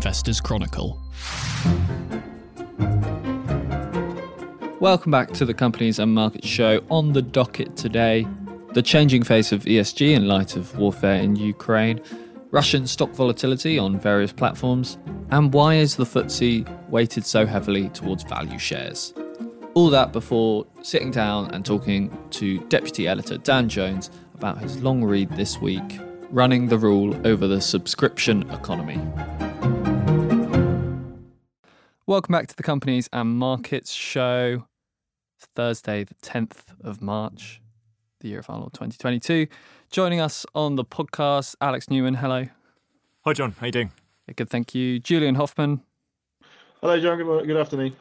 Investors Chronicle. Welcome back to the Companies and Markets Show. On the docket today, the changing face of ESG in light of warfare in Ukraine, Russian stock volatility on various platforms, and why is the FTSE weighted so heavily towards value shares? All that before sitting down and talking to Deputy Editor Dan Jones about his long read this week, Running the Rule Over the Subscription Economy. Welcome back to the Companies and Markets Show. It's Thursday, the 10th of March, the year of our Lord 2022. Joining us on the podcast, Alex Newman. Hello. Hi, John. How are you doing? Yeah, good, thank you. Julian Hoffman. Hello, John. Good, morning. good afternoon.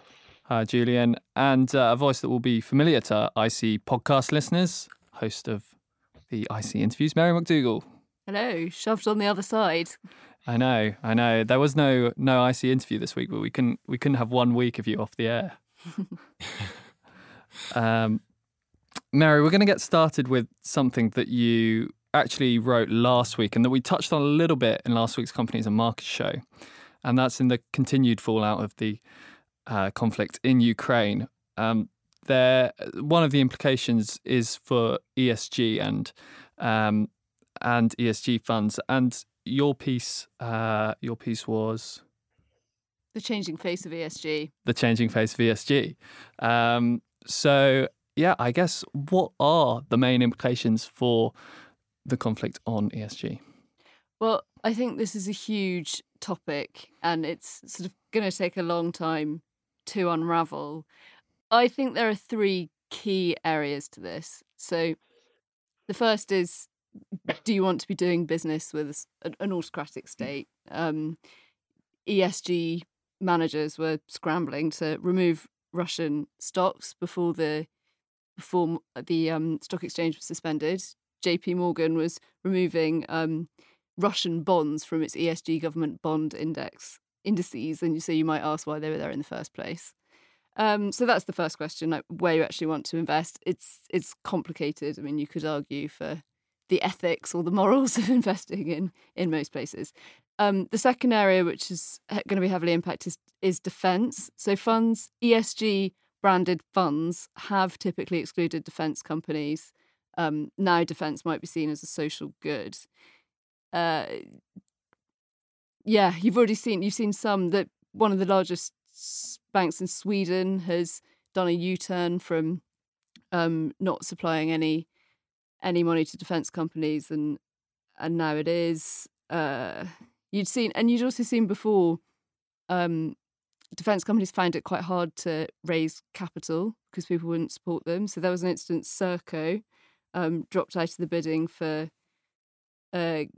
Hi, Julian. And uh, a voice that will be familiar to IC podcast listeners, host of the IC interviews, Mary McDougall. Hello, shoved on the other side. I know, I know. There was no no IC interview this week, but we couldn't we couldn't have one week of you off the air. um, Mary, we're going to get started with something that you actually wrote last week and that we touched on a little bit in last week's Companies and Markets show, and that's in the continued fallout of the uh, conflict in Ukraine. Um, there, one of the implications is for ESG and um, and ESG funds, and your piece, uh, your piece was The changing face of ESG. the changing face of ESG. Um, so, yeah, I guess what are the main implications for the conflict on ESG? Well, I think this is a huge topic and it's sort of going to take a long time to unravel. I think there are three key areas to this. So, the first is do you want to be doing business with an an autocratic state? Um, ESG managers were scrambling to remove Russian stocks before the before the um, stock exchange was suspended. J.P. Morgan was removing um, Russian bonds from its ESG government bond index indices, and so you might ask why they were there in the first place. Um, so that's the first question, like where you actually want to invest. It's it's complicated. I mean, you could argue for the ethics or the morals of investing in in most places. Um, the second area, which is going to be heavily impacted, is, is defence. So funds, ESG branded funds, have typically excluded defence companies. Um, now, defence might be seen as a social good. Uh, yeah, you've already seen you've seen some that one of the largest banks in Sweden has done a U-turn from um, not supplying any any money to defence companies, and and now it is. Uh, you'd seen, and you'd also seen before. Um, defence companies found it quite hard to raise capital because people wouldn't support them. So there was an instance, Serco um, dropped out of the bidding for a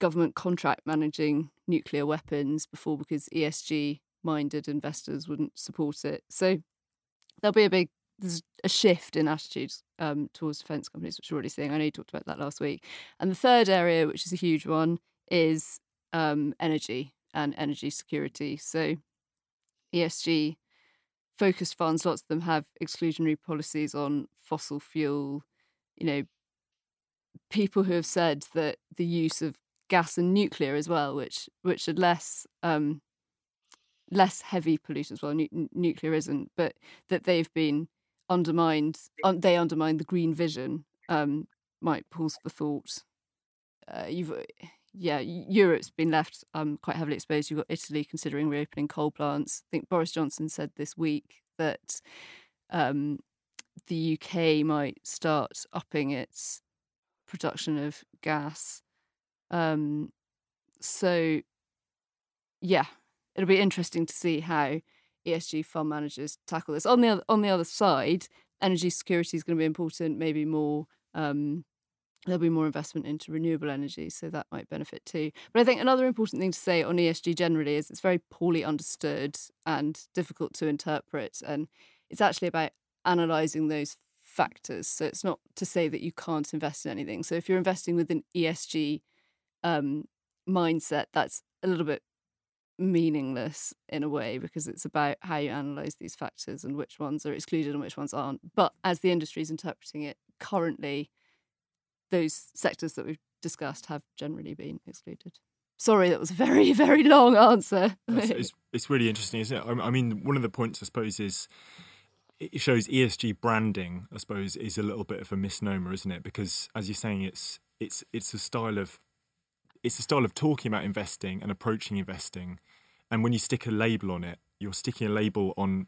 government contract managing nuclear weapons before because ESG minded investors wouldn't support it. So there'll be a big there's a shift in attitudes um, towards defence companies, which we're already seeing. I know you talked about that last week. And the third area, which is a huge one, is um, energy and energy security. So ESG focused funds, lots of them have exclusionary policies on fossil fuel. You know, people who have said that the use of gas and nuclear as well, which which are less um, less heavy polluters. Well, nu- nuclear isn't, but that they've been undermined. Un- they undermine the green vision. Um, might pause for thought. Uh, you've yeah, Europe's been left um, quite heavily exposed. You've got Italy considering reopening coal plants. I think Boris Johnson said this week that um, the UK might start upping its production of gas. Um, so, yeah, it'll be interesting to see how ESG fund managers tackle this. On the other, on the other side, energy security is going to be important. Maybe more. Um, there'll be more investment into renewable energy, so that might benefit too. But I think another important thing to say on ESG generally is it's very poorly understood and difficult to interpret, and it's actually about analysing those factors. So it's not to say that you can't invest in anything. So if you're investing with an ESG um, mindset, that's a little bit meaningless in a way because it's about how you analyze these factors and which ones are excluded and which ones aren't. But as the industry is interpreting it currently, those sectors that we've discussed have generally been excluded. Sorry, that was a very, very long answer. it's, it's, it's really interesting, isn't it? I I mean, one of the points I suppose is it shows ESG branding. I suppose is a little bit of a misnomer, isn't it? Because as you're saying, it's it's it's a style of it's a style of talking about investing and approaching investing, and when you stick a label on it, you're sticking a label on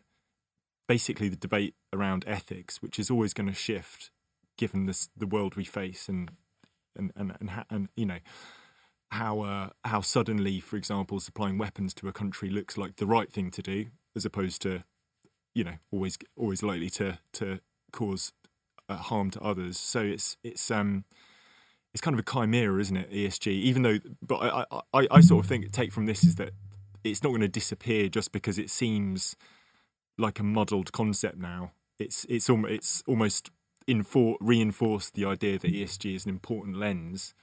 basically the debate around ethics, which is always going to shift given this the world we face and and and and, and you know how uh, how suddenly, for example, supplying weapons to a country looks like the right thing to do, as opposed to, you know, always always likely to to cause uh, harm to others. So it's it's um it's kind of a chimera, isn't it? ESG, even though, but I I, I sort of think take from this is that it's not going to disappear just because it seems like a muddled concept now. It's it's almost it's almost infor- reinforced the idea that ESG is an important lens,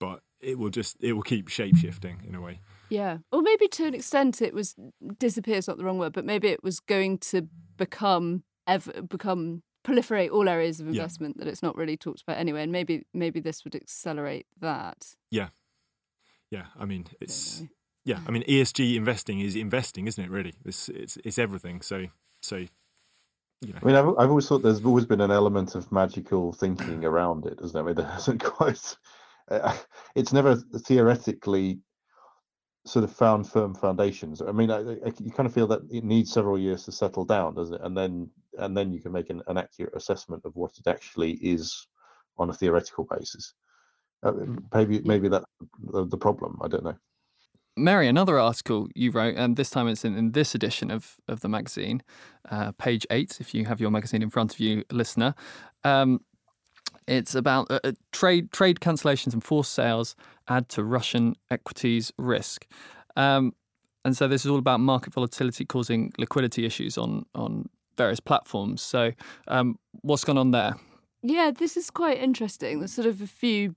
but it will just it will keep shape shifting in a way. Yeah, or maybe to an extent it was disappear is not the wrong word, but maybe it was going to become ever become proliferate all areas of investment yeah. that it's not really talked about anyway, and maybe maybe this would accelerate that. Yeah, yeah. I mean, it's yeah. I mean, ESG investing is investing, isn't it? Really, it's it's it's everything. So so you know. I mean, I've, I've always thought there's always been an element of magical thinking around it, isn't there? I mean, there hasn't quite uh, it's never theoretically sort of found firm foundations. I mean, I, I, you kind of feel that it needs several years to settle down, doesn't it? And then and then you can make an, an accurate assessment of what it actually is on a theoretical basis. Uh, maybe maybe that's the, the, problem. I don't know. Mary, another article you wrote, and this time it's in, in this edition of, of the magazine, uh, page eight, if you have your magazine in front of you, listener. Um, it's about uh, uh, trade trade cancellations and forced sales add to Russian equities risk. Um, and so this is all about market volatility causing liquidity issues on on various platforms. So um, what's gone on there? Yeah, this is quite interesting. There's sort of a few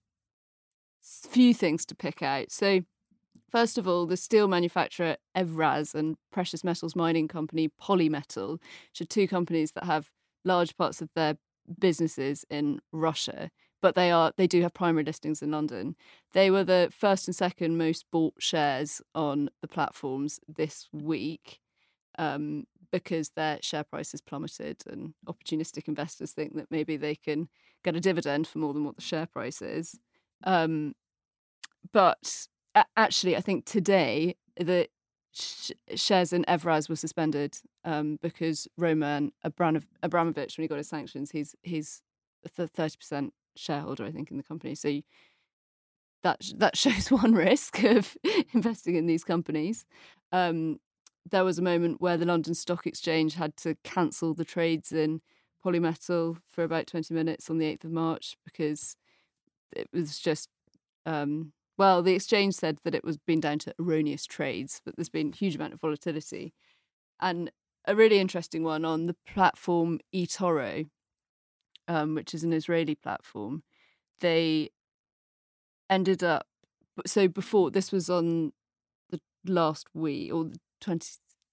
few things to pick out. So first of all, the steel manufacturer Evraz and precious metals mining company Polymetal, which are two companies that have large parts of their businesses in Russia, but they are they do have primary listings in London. They were the first and second most bought shares on the platforms this week. Um, because their share price has plummeted and opportunistic investors think that maybe they can get a dividend for more than what the share price is. Um, but actually, I think today the shares in Evraz were suspended um, because Roman Abramovich, when he got his sanctions, he's he's a thirty percent shareholder, I think, in the company. So you, that that shows one risk of investing in these companies. Um, there was a moment where the London Stock Exchange had to cancel the trades in Polymetal for about twenty minutes on the eighth of March because it was just um, well, the exchange said that it was been down to erroneous trades, but there's been a huge amount of volatility. And a really interesting one on the platform eToro, um, which is an Israeli platform. They ended up so before this was on the last week or the 20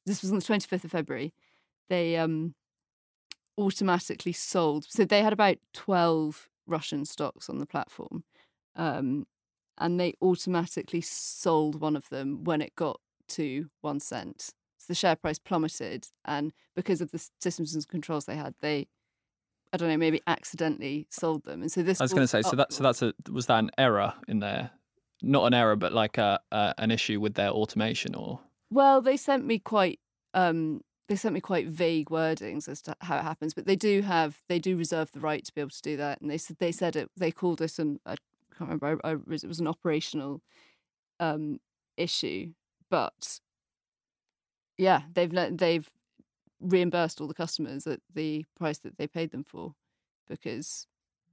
this was on the 25th of February they um automatically sold so they had about 12 Russian stocks on the platform um and they automatically sold one of them when it got to one cent. So the share price plummeted, and because of the systems and controls they had, they, I don't know, maybe accidentally sold them. And so this. I was going to say, so that so that's a was that an error in there? Not an error, but like a, a an issue with their automation, or. Well, they sent me quite um, they sent me quite vague wordings as to how it happens, but they do have they do reserve the right to be able to do that, and they said they said it they called it an a can't remember. I, I, it was an operational um, issue, but yeah, they've they've reimbursed all the customers at the price that they paid them for, because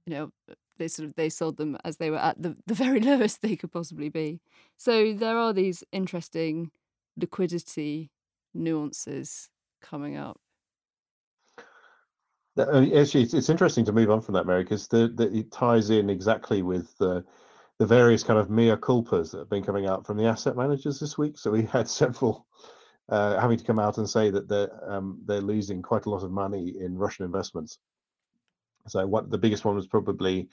you know they sort of they sold them as they were at the, the very lowest they could possibly be. So there are these interesting liquidity nuances coming up. Actually, it's, it's interesting to move on from that, Mary, because it ties in exactly with the the various kind of mea culpas that have been coming out from the asset managers this week. So we had several uh, having to come out and say that they're um, they're losing quite a lot of money in Russian investments. So what the biggest one was probably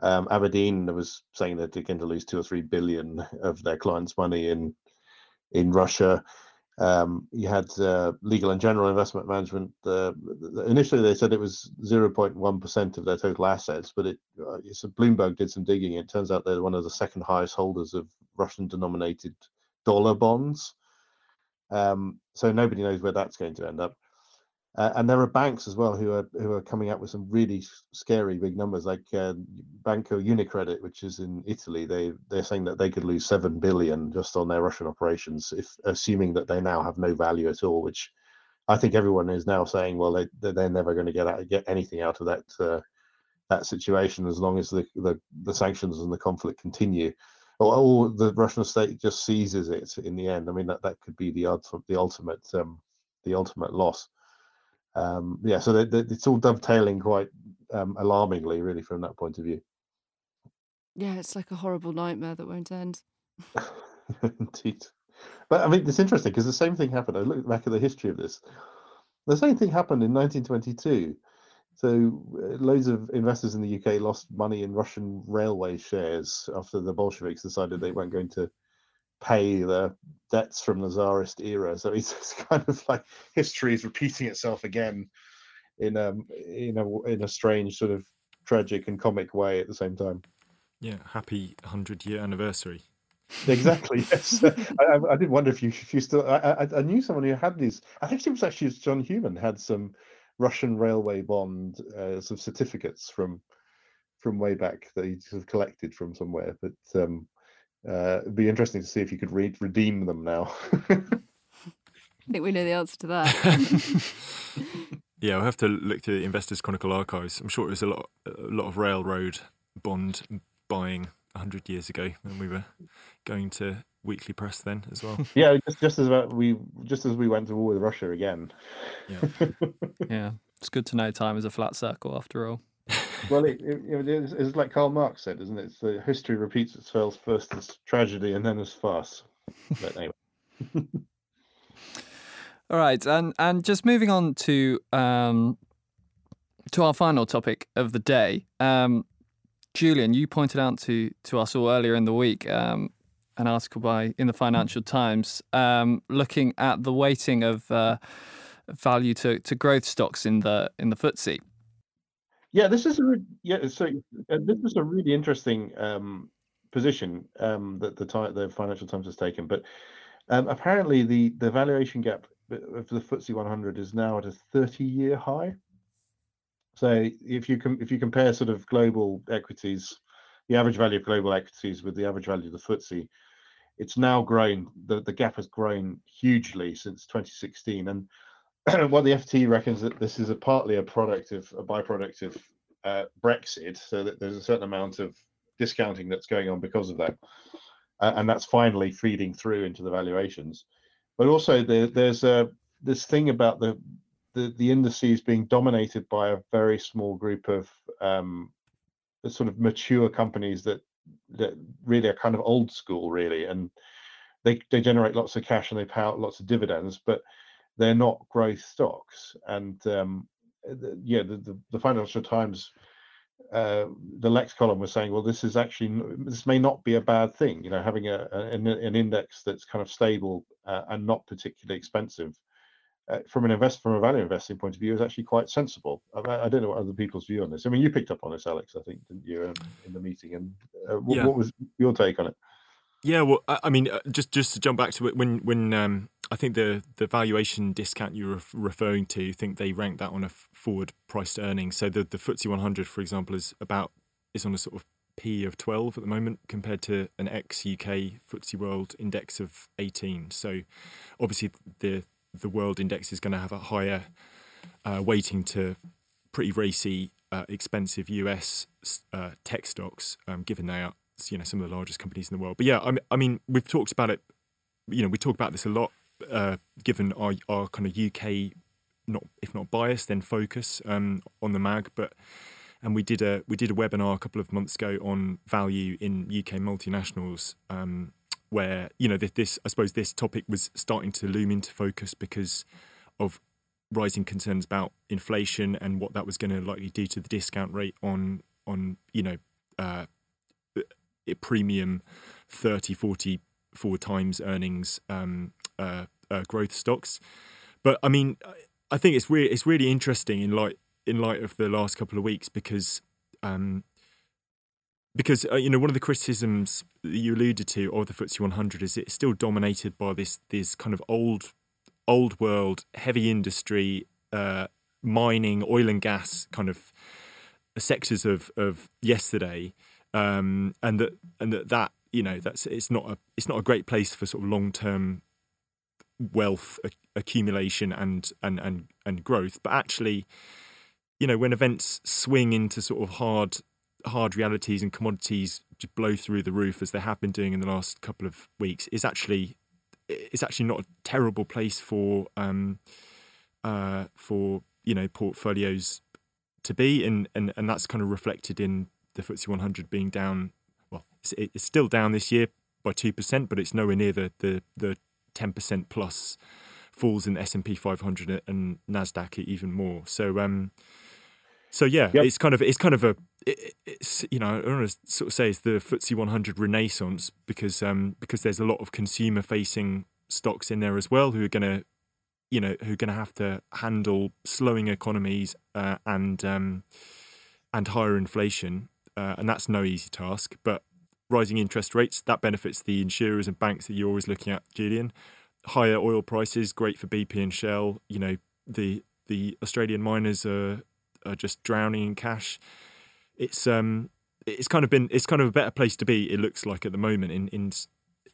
Um, Aberdeen was saying that they're going to lose two or three billion of their clients' money in in Russia. Um, you had uh, Legal and General Investment Management. Uh, initially, they said it was 0.1% of their total assets, but it uh, Bloomberg did some digging. It turns out they're one of the second highest holders of Russian-denominated dollar bonds. Um, so nobody knows where that's going to end up. Uh, and there are banks as well who are who are coming up with some really scary big numbers, like uh, Banco Unicredit, which is in Italy. They they're saying that they could lose seven billion just on their Russian operations, if assuming that they now have no value at all. Which I think everyone is now saying, well, they they're never going to get out, get anything out of that uh, that situation as long as the, the the sanctions and the conflict continue. Or, or, the Russian state just seizes it in the end. I mean, that, that could be the the ultimate um, the ultimate loss um, yeah, so they, they, it's all dovetailing quite um, alarmingly, really, from that point of view. Yeah, it's like a horrible nightmare that won't end. Indeed. But I mean, it's interesting because the same thing happened. I look back at the history of this. The same thing happened in 1922. So, uh, loads of investors in the UK lost money in Russian railway shares after the Bolsheviks decided they weren't going to pay the debts from the Tsarist era. So it's, it's kind of like history is repeating itself again in a um, in a in a strange sort of tragic and comic way at the same time. Yeah, happy hundred year anniversary. exactly. Yes, I, I, did wonder if you if you still. I, I, I knew someone who had these. I think it was actually John Hughman had some Russian railway bond uh, some certificates from from way back that he sort of collected from somewhere. But um, uh, it'd be interesting to see if you could re- redeem them now. I think we know the answer to that. yeah, we'll have to look to the Investors Chronicle archives. I'm sure it was a lot, a lot of railroad bond buying hundred years ago when we were going to weekly press then as well. Yeah, just just as we just as we went to war with Russia again. Yeah, yeah, it's good to know time is a flat circle after all well, it, it, it's, it's, like Karl Marx said, isn't it? It's the history repeats itself first as tragedy and then as farce. But anyway. All right, and and just moving on to um, to our final topic of the day, um, Julian, you pointed out to to us all earlier in the week um, an article by in the Financial Times um, looking at the weighting of uh, value to, to growth stocks in the in the FTSE. Yeah, this is a re- yeah. So uh, this is a really interesting um, position um, that the the Financial Times has taken. But um, apparently, the the valuation gap of the FTSE 100 is now at a 30 year high. So if you com- if you compare sort of global equities, the average value of global equities with the average value of the FTSE, it's now grown. the The gap has grown hugely since 2016, and what the FT reckons that this is a partly a product of a byproduct of uh, Brexit, so that there's a certain amount of discounting that's going on because of that, uh, and that's finally feeding through into the valuations. But also there, there's a this thing about the, the the indices being dominated by a very small group of um, sort of mature companies that that really are kind of old school, really, and they they generate lots of cash and they pay out lots of dividends, but they're not growth stocks. And um, the, yeah, the, the, the, Financial Times, uh, the Lex column was saying, well, this is actually this may not be a bad thing. You know, having a, an, an, index that's kind of stable uh, and not particularly expensive. Uh, from an invest from a value investing point of view is actually quite sensible. I, I, don't know what other people's view on this. I mean, you picked up on this, Alex. I think didn't you um, in the meeting? And uh, what, yeah. what was your take on it? Yeah, well, I mean, uh, just just to jump back to it, when when um, I think the the valuation discount you're referring to, I think they rank that on a forward priced earnings. So the the FTSE 100, for example, is about is on a sort of P of 12 at the moment compared to an ex UK FTSE World index of 18. So obviously the the world index is going to have a higher uh, weighting to pretty racy, uh, expensive US uh, tech stocks, um, given they are you know some of the largest companies in the world. But yeah, I mean, I mean we've talked about it. You know, we talk about this a lot, uh, given our our kind of UK, not if not bias, then focus um, on the mag. But and we did a we did a webinar a couple of months ago on value in UK multinationals, um, where you know this, this I suppose this topic was starting to loom into focus because of rising concerns about inflation and what that was going to likely do to the discount rate on on you know uh, premium 30, 40, four times earnings um, uh, uh, growth stocks. But I mean, I think it's really it's really interesting in light in light of the last couple of weeks because um, because uh, you know one of the criticisms you alluded to of the FTSE 100 is it's still dominated by this this kind of old old world heavy industry uh, mining oil and gas kind of sectors of of yesterday um, and that and that that you know that's it's not a it's not a great place for sort of long term wealth accumulation and and and and growth. But actually you know when events swing into sort of hard hard realities and commodities just blow through the roof as they have been doing in the last couple of weeks is actually it's actually not a terrible place for um uh for you know portfolios to be. And and and that's kind of reflected in the FTSE 100 being down well, it's, it's still down this year by two percent, but it's nowhere near the the the ten percent plus falls in the S and P 500 and Nasdaq even more. So um, so yeah, yep. it's kind of it's kind of a it, it's you know I don't want to sort of say it's the FTSE 100 renaissance because um because there's a lot of consumer facing stocks in there as well who are going to you know who are going to have to handle slowing economies uh, and um and higher inflation uh, and that's no easy task. But rising interest rates that benefits the insurers and banks that you're always looking at, Julian. Higher oil prices, great for BP and Shell. You know the the Australian miners are are just drowning in cash. It's um it's kind of been it's kind of a better place to be. It looks like at the moment in in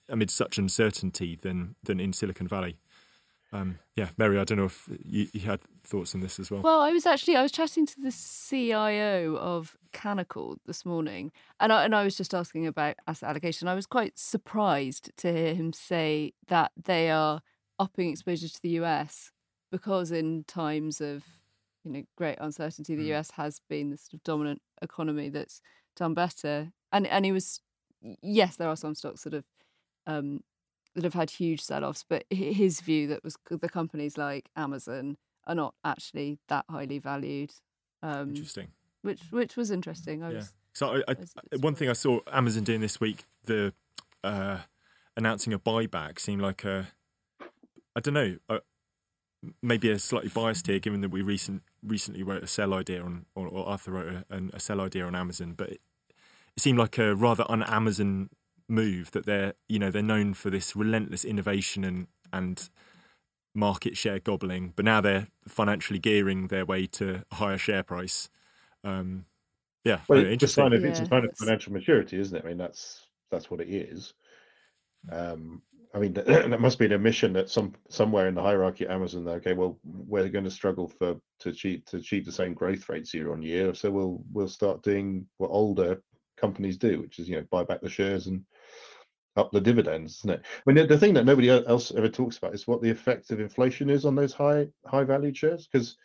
amid such uncertainty than than in Silicon Valley. Um, yeah, Mary, I don't know if you, you, had thoughts on this as well. Well, I was actually I was chatting to the CIO of Canaccord this morning, and I, and I was just asking about asset allocation. I was quite surprised to hear him say that they are upping exposure to the US because in times of you know great uncertainty, the mm. US has been the sort of dominant economy that's done better. And and he was yes, there are some stocks that have um, that have had huge sell-offs, but his view that was the companies like Amazon are not actually that highly valued. Um, Interesting which which was interesting. I yeah. was. So I, I, one thing I saw Amazon doing this week, the uh, announcing a buyback seemed like a, I don't know, a, maybe a slightly biased here, given that we recent recently wrote a sell idea on, or, or Arthur wrote a, a, sell idea on Amazon, but it, it seemed like a rather un-Amazon move that they're you know they're known for this relentless innovation and and market share gobbling, but now they're financially gearing their way to a higher share price um, yeah, well, it's just sign of it's a sign of financial maturity, isn't it? I mean, that's that's what it is. Um, I mean, that must be an admission that some somewhere in the hierarchy at Amazon, okay, well, we're going to struggle for to achieve to achieve the same growth rates year on year, so we'll we'll start doing what older companies do, which is you know buy back the shares and up the dividends, isn't it? I mean, the, thing that nobody else ever talks about is what the effect of inflation is on those high high value shares, because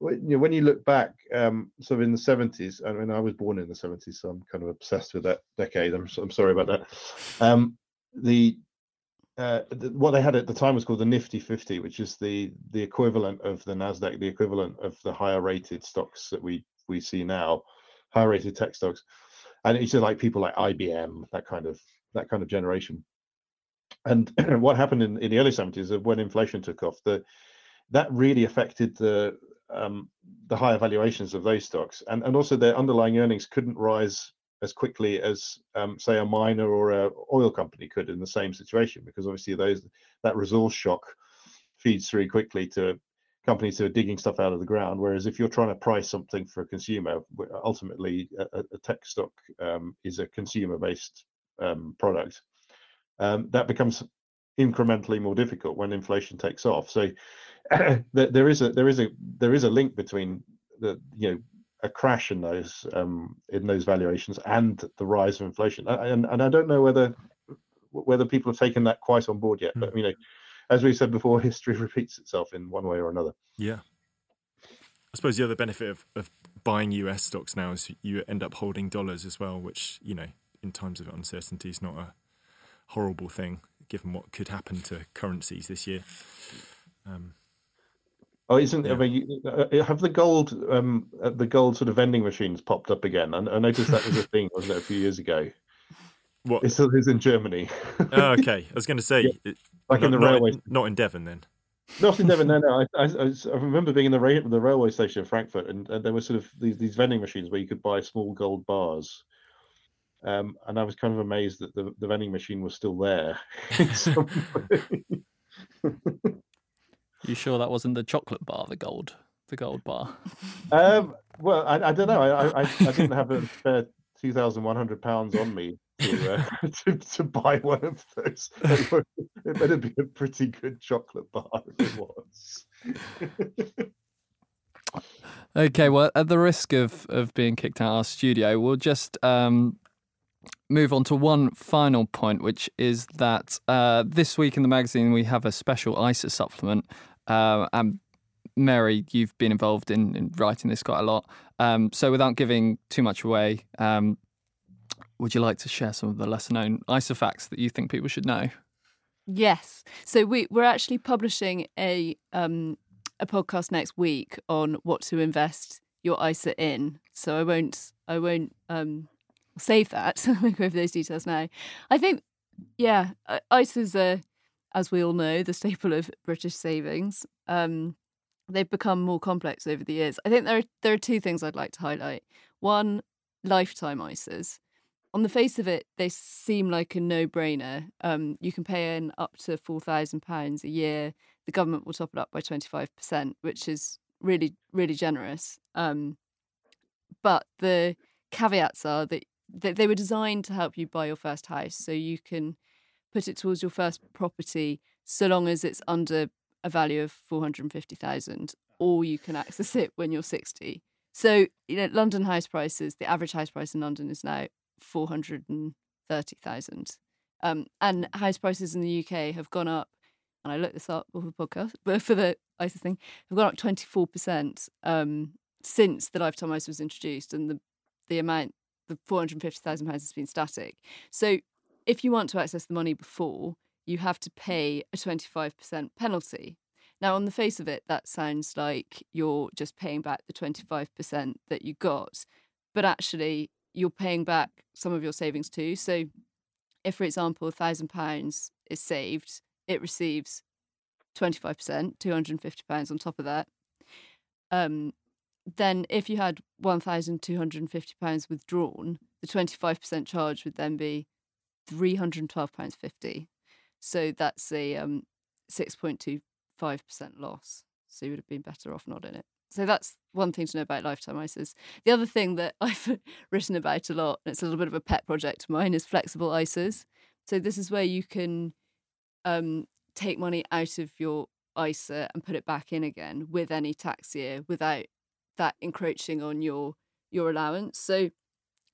you know, when you look back, um, sort of in the seventies, I mean, I was born in the seventies, so I'm kind of obsessed with that decade. I'm, I'm sorry about that. Um, the, uh, the, what they had at the time was called the Nifty 50, which is the the equivalent of the Nasdaq, the equivalent of the higher rated stocks that we we see now, higher rated tech stocks, and it's like people like IBM, that kind of that kind of generation. And what happened in, in the early 70s, when inflation took off, the that really affected the um, the higher valuations of those stocks, and and also their underlying earnings couldn't rise as quickly as um, say a miner or a oil company could in the same situation, because obviously those that resource shock feeds through quickly to companies who are digging stuff out of the ground. Whereas if you're trying to price something for a consumer, ultimately a, a tech stock um, is a consumer-based um, product. Um, that becomes incrementally more difficult when inflation takes off. So there is a there is a there is a link between the you know a crash in those um, in those valuations and the rise of inflation. And and I don't know whether whether people have taken that quite on board yet. But you know, as we said before, history repeats itself in one way or another. Yeah. I suppose the other benefit of, of buying US stocks now is you end up holding dollars as well, which, you know, in times of uncertainty is not a horrible thing given what could happen to currencies this year. Um, Oh, isn't yeah. I mean, uh, have the gold um uh, the gold sort of vending machines popped up again? I, I noticed that was a thing, wasn't it, a few years ago? What? It still is in Germany. oh, okay. I was going to say, yeah. like not, in the railway, not, not in Devon, then. Not in Devon. No, no. I, I, I, remember being in the ra- the railway station in Frankfurt, and, and there were sort of these, these vending machines where you could buy small gold bars. Um, and I was kind of amazed that the, the vending machine was still there. you sure that wasn't the chocolate bar, the gold, the gold bar? Um, well, I, I don't know. I, I, I didn't have a spare two thousand one hundred pounds on me to, uh, to, to buy one of those. It better be a pretty good chocolate bar if it was. okay, well, at the risk of of being kicked out of our studio, we'll just um, move on to one final point, which is that uh, this week in the magazine we have a special ISA supplement, uh, and Mary, you've been involved in, in, writing this quite a lot. Um, so, without giving too much away, um, would you like to share some of the lesser known ISA facts that you think people should know? Yes. So we we're actually publishing a um, a podcast next week on what to invest your ISA in. So I won't I won't um, save that. Won't go over those details now. I think yeah, ISAs are, as we all know, the staple of British savings. Um, they've become more complex over the years. I think there are there are two things I'd like to highlight. One, lifetime ISAs on the face of it, they seem like a no brainer. Um, you can pay in up to £4,000 a year. The government will top it up by 25%, which is really, really generous. Um, but the caveats are that they were designed to help you buy your first house. So you can put it towards your first property so long as it's under a value of 450,000 or you can access it when you're 60. So, you know, London house prices, the average house price in London is now 430,000. Um, and house prices in the UK have gone up, and I looked this up for the podcast, but for the ISA thing, have gone up 24% um, since the lifetime ISA was introduced, and the, the amount, the £450,000 has been static. So if you want to access the money before, you have to pay a 25% penalty. Now, on the face of it, that sounds like you're just paying back the 25% that you got. But actually, you're paying back some of your savings too. So, if, for example, a thousand pounds is saved, it receives 25%, 250 pounds on top of that. Um, then, if you had 1,250 pounds withdrawn, the 25% charge would then be 312 pounds 50. So that's a um, 6.25% loss. So you would have been better off not in it. So that's one thing to know about lifetime ISAs. The other thing that I've written about a lot, and it's a little bit of a pet project of mine, is flexible ISAs. So this is where you can um, take money out of your ISA and put it back in again with any tax year without that encroaching on your your allowance. So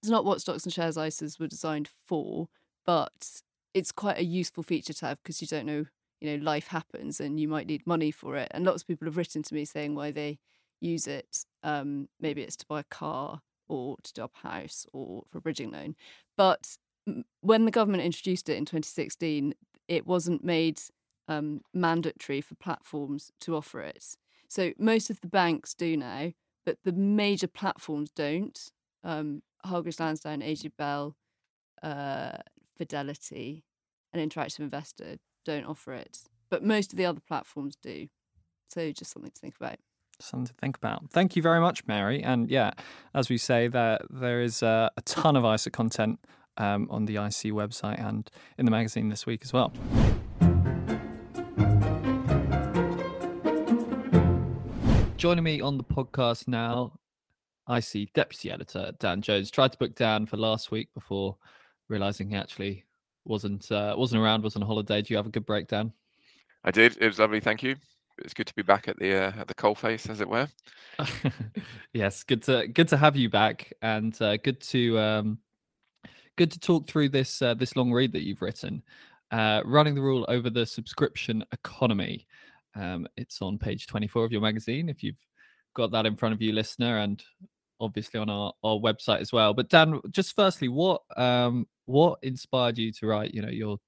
it's not what stocks and shares ISAs were designed for, but it's quite a useful feature to have because you don't know, you know, life happens and you might need money for it. And lots of people have written to me saying why they use it. Um, maybe it's to buy a car or to do a house or for a bridging loan. But when the government introduced it in 2016, it wasn't made um, mandatory for platforms to offer it. So most of the banks do now, but the major platforms don't. Um, Hargreaves Lansdown, Bell, uh, Fidelity, and Interactive Investor don't offer it, but most of the other platforms do. So just something to think about something to think about. Thank you very much, Mary. And yeah, as we say, there there is a ton of ISA content um, on the IC website and in the magazine this week as well. Joining me on the podcast now, IC Deputy Editor Dan Jones. Tried to book Dan for last week before realizing he actually wasn't uh, wasn't around, was on holiday. Do you have a good break, Dan? I did. It was lovely. Thank you it's good to be back at the uh, at the coalface, as it were. yes, good to good to have you back, and uh, good to um, good to talk through this uh, this long read that you've written, uh, running the rule over the subscription economy. Um, it's on page twenty four of your magazine. If you've got that in front of you, listener, and obviously on our, our website as well. But Dan, just firstly, what um, what inspired you to write? You know, your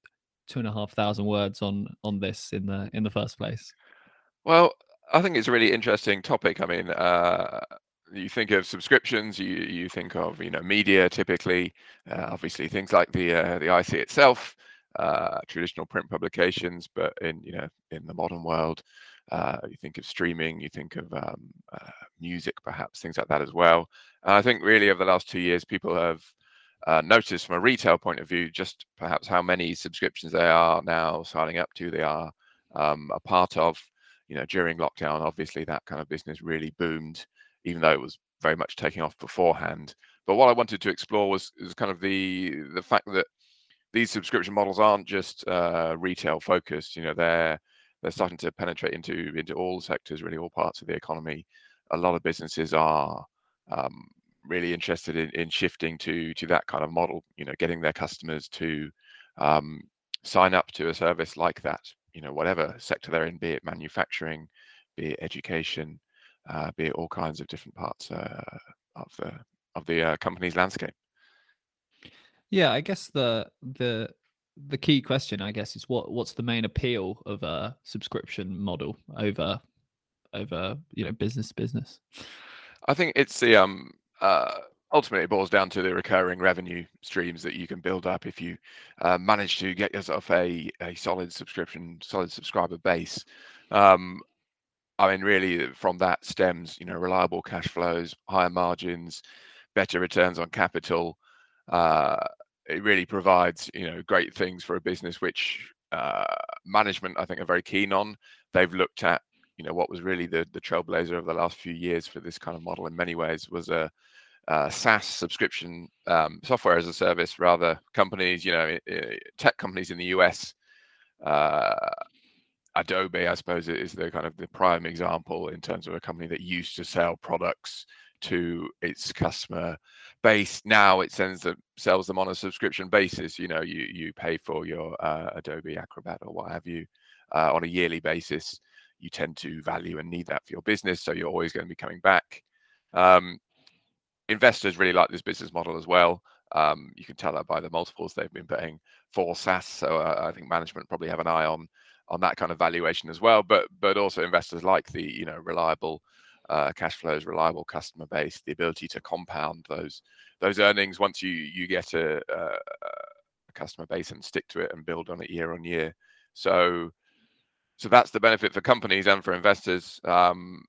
two and a half thousand words on on this in the in the first place. Well, I think it's a really interesting topic. I mean, uh, you think of subscriptions, you you think of you know media typically, uh, obviously things like the uh, the IC itself, uh, traditional print publications, but in you know in the modern world, uh, you think of streaming, you think of um, uh, music, perhaps things like that as well. And I think really over the last two years, people have uh, noticed from a retail point of view just perhaps how many subscriptions they are now signing up to, they are um, a part of. You know, during lockdown, obviously that kind of business really boomed, even though it was very much taking off beforehand. But what I wanted to explore was, was kind of the the fact that these subscription models aren't just uh, retail focused. You know, they're they're starting to penetrate into into all sectors, really all parts of the economy. A lot of businesses are um, really interested in, in shifting to to that kind of model. You know, getting their customers to um, sign up to a service like that. You know, whatever sector they're in, be it manufacturing, be it education, uh, be it all kinds of different parts uh, of the of the uh, company's landscape. Yeah, I guess the the the key question, I guess, is what what's the main appeal of a subscription model over over you know business to business? I think it's the um uh ultimately it boils down to the recurring revenue streams that you can build up if you uh, manage to get yourself a a solid subscription solid subscriber base. Um, I mean, really, from that stems you know reliable cash flows, higher margins, better returns on capital. Uh, it really provides you know great things for a business which uh, management I think are very keen on. They've looked at you know what was really the the trailblazer of the last few years for this kind of model in many ways was a, a SaaS subscription um, software as a service rather companies you know tech companies in the US. Uh, Adobe, I suppose, is the kind of the prime example in terms of a company that used to sell products to its customer base. Now it sends them sells them on a subscription basis. You know, you you pay for your uh, Adobe Acrobat or what have you uh, on a yearly basis. You tend to value and need that for your business, so you're always going to be coming back. Um, investors really like this business model as well. Um, you can tell that by the multiples they've been paying for SaaS. So uh, I think management probably have an eye on on that kind of valuation as well. But but also investors like the you know reliable uh, cash flows, reliable customer base, the ability to compound those those earnings once you you get a, customer base and stick to it and build on it year on year. So so that's the benefit for companies and for investors. Um,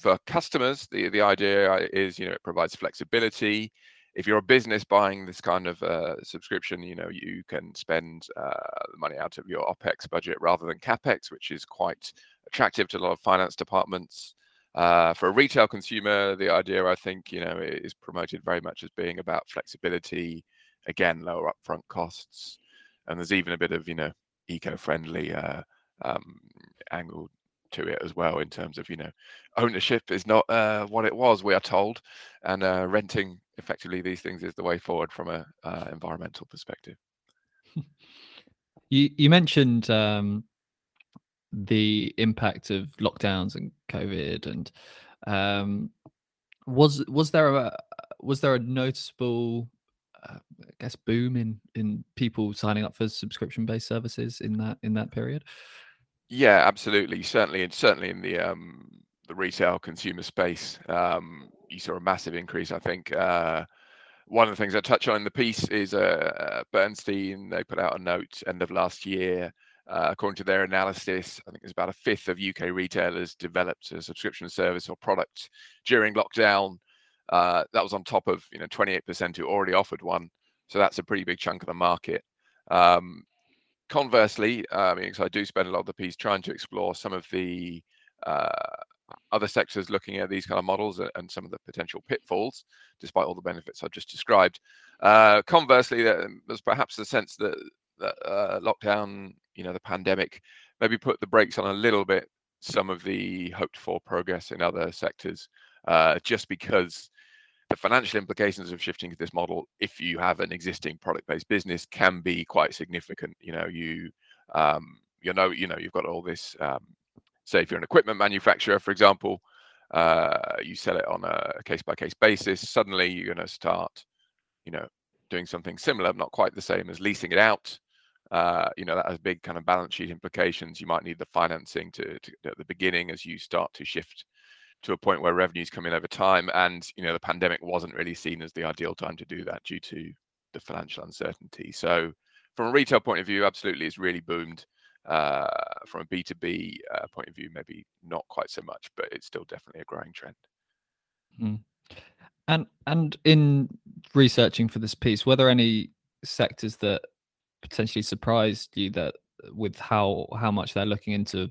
for customers, the the idea is you know it provides flexibility. If you're a business buying this kind of uh, subscription, you know you can spend uh, the money out of your opex budget rather than capex, which is quite attractive to a lot of finance departments. Uh, for a retail consumer, the idea I think you know is promoted very much as being about flexibility, again lower upfront costs, and there's even a bit of you know eco-friendly uh, um, angle to it as well in terms of you know ownership is not uh, what it was we are told, and uh, renting effectively these things is the way forward from a uh, environmental perspective. You you mentioned um, the impact of lockdowns and COVID, and um, was was there a was there a noticeable, uh, I guess, boom in in people signing up for subscription based services in that in that period? Yeah, absolutely. Certainly, and certainly in the um, the retail consumer space, um, you saw a massive increase. I think uh, one of the things I touch on in the piece is uh, Bernstein. They put out a note end of last year uh, according to their analysis, I think there's about a fifth of UK retailers developed a subscription service or product during lockdown. Uh, that was on top of you know 28% who already offered one, so that's a pretty big chunk of the market. Um, conversely, uh, I mean, I do spend a lot of the piece trying to explore some of the uh, other sectors looking at these kind of models and some of the potential pitfalls, despite all the benefits I've just described. Uh, conversely, there's perhaps a sense that, that uh, lockdown you know the pandemic maybe put the brakes on a little bit some of the hoped for progress in other sectors uh, just because the financial implications of shifting to this model if you have an existing product based business can be quite significant. You know you um, you know you know you've got all this um, say if you're an equipment manufacturer for example uh, you sell it on a case by case basis suddenly you're going to start you know doing something similar not quite the same as leasing it out uh, you know that has big kind of balance sheet implications. You might need the financing to, to at the beginning as you start to shift to a point where revenues come in over time. And you know the pandemic wasn't really seen as the ideal time to do that due to the financial uncertainty. So from a retail point of view, absolutely, it's really boomed. Uh, from a B2B uh, point of view, maybe not quite so much, but it's still definitely a growing trend. Mm. And and in researching for this piece, were there any sectors that potentially surprised you that with how how much they're looking into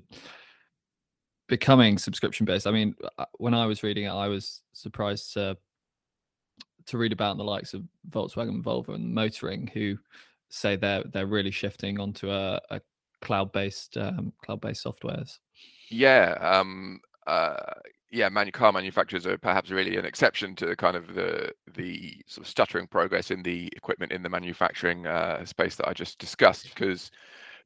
becoming subscription based? I mean, uh, when I was reading it, I was surprised to to read about the likes of Volkswagen, Volvo, and Motoring, who say they're they're really shifting onto a, a cloud based um, cloud based softwares. Yeah, um, uh, yeah, manu- car manufacturers are perhaps really an exception to kind of the the sort of stuttering progress in the equipment in the manufacturing uh, space that I just discussed. Because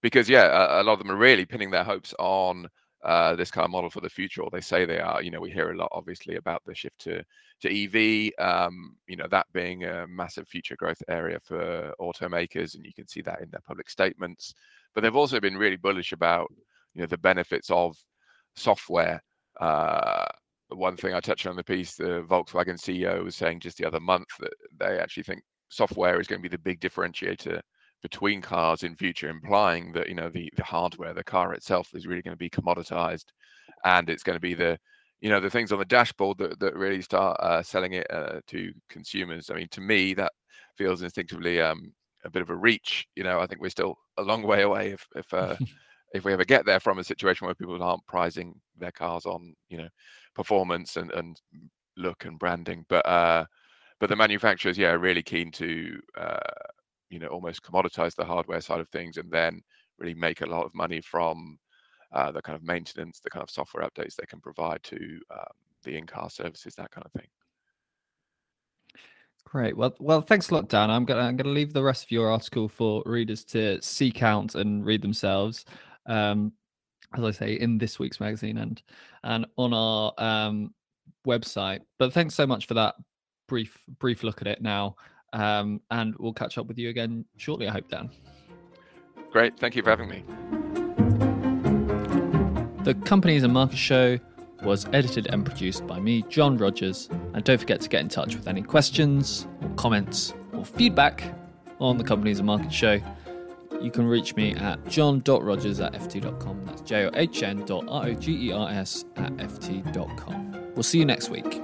because yeah, a, a, lot of them are really pinning their hopes on uh, this kind of model for the future, or they say they are. You know, we hear a lot, obviously, about the shift to to EV. Um, you know, that being a massive future growth area for automakers, and you can see that in their public statements. But they've also been really bullish about you know the benefits of software. Uh, one thing I touched on in the piece, the Volkswagen CEO was saying just the other month that they actually think software is going to be the big differentiator between cars in future, implying that you know the the hardware, the car itself, is really going to be commoditized, and it's going to be the you know the things on the dashboard that, that really start uh, selling it uh, to consumers. I mean, to me, that feels instinctively um, a bit of a reach. You know, I think we're still a long way away if if uh, if we ever get there from a situation where people aren't pricing their cars on you know performance and and look and branding, but uh, but the manufacturers, yeah, are really keen to uh, you know almost commoditize the hardware side of things and then really make a lot of money from uh, the kind of maintenance, the kind of software updates they can provide to um, the in-car services, that kind of thing. Great. Well, well, thanks a lot, Dan. I'm gonna I'm gonna leave the rest of your article for readers to seek out and read themselves. Um, as I say, in this week's magazine and and on our um, website. But thanks so much for that brief brief look at it now. Um, and we'll catch up with you again shortly, I hope, Dan. Great. Thank you for having me. The Companies and Markets Show was edited and produced by me, John Rogers. And don't forget to get in touch with any questions or comments or feedback on the Companies and Markets Show. You can reach me at john.rogers at ft.com. That's J O H N dot R O G E R S at ft.com. We'll see you next week.